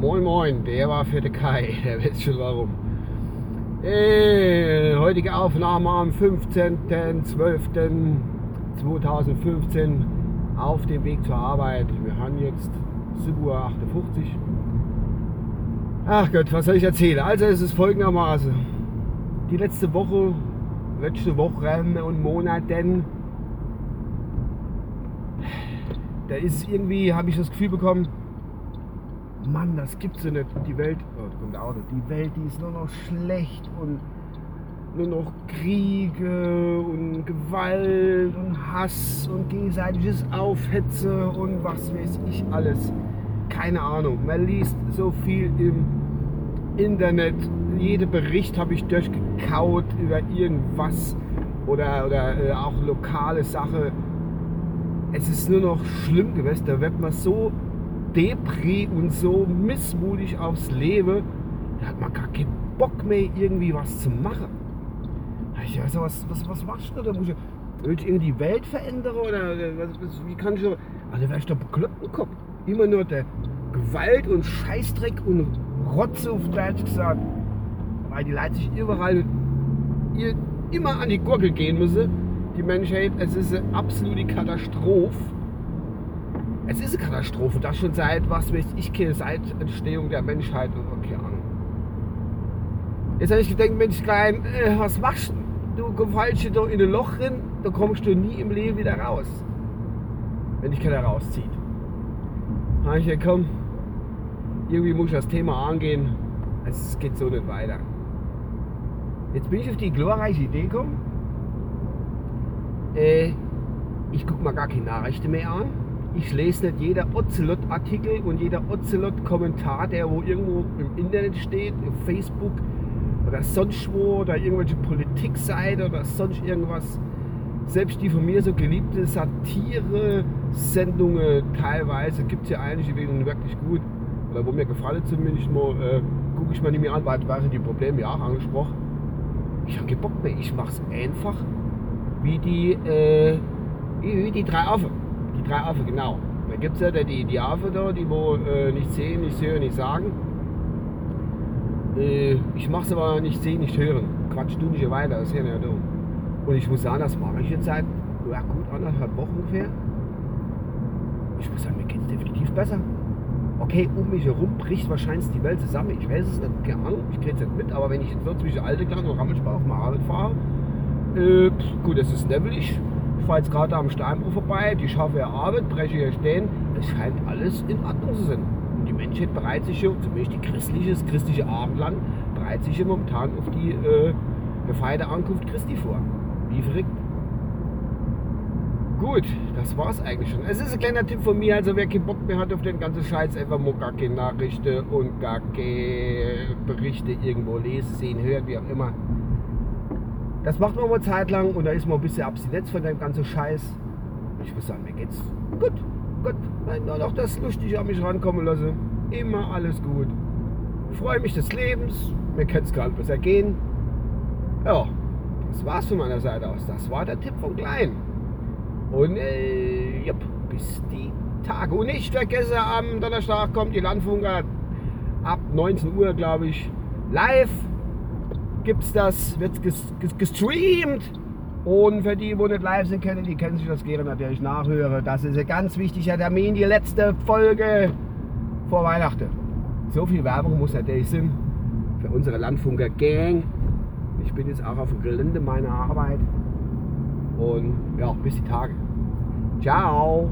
Moin Moin, der war für den Kai, der weiß schon warum. Heutige Aufnahme am 15.12.2015 auf dem Weg zur Arbeit. Wir haben jetzt 7.58 Uhr. Ach Gott, was soll ich erzählen? Also es ist folgendermaßen. Die letzte Woche, letzte Wochen und Monaten da ist irgendwie, habe ich das Gefühl bekommen, Mann, das gibt's ja nicht. Die Welt, oh, kommt Auto, die Welt, die ist nur noch schlecht und nur noch Kriege und Gewalt und Hass und gegenseitiges Aufhetze und was weiß ich alles. Keine Ahnung. Man liest so viel im Internet. Jeder Bericht habe ich durchgekaut über irgendwas oder, oder äh, auch lokale Sache es ist nur noch schlimm gewesen. Da wird man so depri und so missmutig aufs Leben, da hat man gar keinen Bock mehr, irgendwie was zu machen. Ich weiß was, was, was machst du da? Muss ich, will ich irgendwie die Welt verändern oder, oder was, wie kann ich so. Also wäre ich doch bekloppt im Kopf. Immer nur der Gewalt und Scheißdreck und Rotze auf Deutsch gesagt. Weil die Leute sich überall immer an die Gurgel gehen müssen die Menschheit. Es ist eine absolute Katastrophe. Es ist eine Katastrophe, das schon seit, was weiß ich, seit Entstehung der Menschheit und keine Ahnung. Jetzt habe ich gedacht, Mensch, klein, äh, was machst du? Du fallst da in ein Loch rein, da kommst du nie im Leben wieder raus. Wenn dich keiner rauszieht. Da habe ich gedacht, komm, irgendwie muss ich das Thema angehen. Es geht so nicht weiter. Jetzt bin ich auf die glorreiche Idee gekommen, äh, ich gucke mal gar keine Nachrichten mehr an. Ich lese nicht jeder Ocelot-Artikel und jeder Ocelot-Kommentar, der wo irgendwo im Internet steht, auf Facebook oder sonst wo oder irgendwelche Politikseite oder sonst irgendwas. Selbst die von mir so geliebte Satire-Sendungen teilweise gibt es ja einige, die wirklich gut. Oder wo mir gefallen zumindest mal, äh, gucke ich mir nicht mehr an, weil die Probleme ja auch angesprochen. Ich habe keinen Bock mehr. Ich mache es einfach wie die, äh, wie die drei Affen. Die drei Affen, genau. Da gibt es ja die, die Affen da, die wo äh, nicht sehen, nicht hören, nicht sagen. Äh, ich mache es aber nicht sehen, nicht hören. Quatsch du nicht weiter, das ist ja dumm. Und ich muss sagen, das mache ich jetzt seit ja, gut anderthalb Wochen ungefähr. Ich muss sagen, mir geht es definitiv besser. Okay, um mich herum bricht wahrscheinlich die Welt zusammen. Ich weiß es nicht, keine Ahnung, ich kriege es nicht mit, aber wenn ich jetzt zwischen Alte Klang und Rammelsbach auf meine Arbeit fahre, äh, gut, es ist nebelig. Ich fahre jetzt gerade am Steinbruch vorbei, die schaffe ja Arbeit, breche hier stehen. Es scheint alles in Ordnung zu sein. Und die Menschheit bereitet sich hier, zumindest die christliche, das christliche Abendland, bereitet sich hier momentan auf die äh, gefeierte Ankunft Christi vor. Wie verrückt. Gut, das war's eigentlich schon. Es ist ein kleiner Tipp von mir, also wer keinen Bock mehr hat auf den ganzen Scheiß, einfach mal gar keine Nachrichten und gar keine Berichte irgendwo lesen, sehen, hören, wie auch immer. Das macht man mal Zeit lang und da ist man ein bisschen abstinenz von dem ganzen Scheiß. Ich muss sagen, mir geht's gut, gut. Wenn nur noch das Lustige an mich rankommen lasse. Immer alles gut. freue mich des Lebens. Mir kann es gar nicht besser gehen. Ja, das war's von meiner Seite aus. Das war der Tipp von Klein. Und äh, jupp, bis die Tage. Und nicht vergesse, am Donnerstag kommt die Landfunker ab 19 Uhr, glaube ich, live gibt's das, wird gestreamt. Und für die, die nicht live sind, kennen, die kennen sich das gerne natürlich nachhören. Das ist ein ganz wichtiger Termin, die letzte Folge vor Weihnachten. So viel Werbung muss natürlich sein für unsere Landfunker Gang. Ich bin jetzt auch auf dem Gelände meiner Arbeit. Und ja, bis die Tage. Ciao.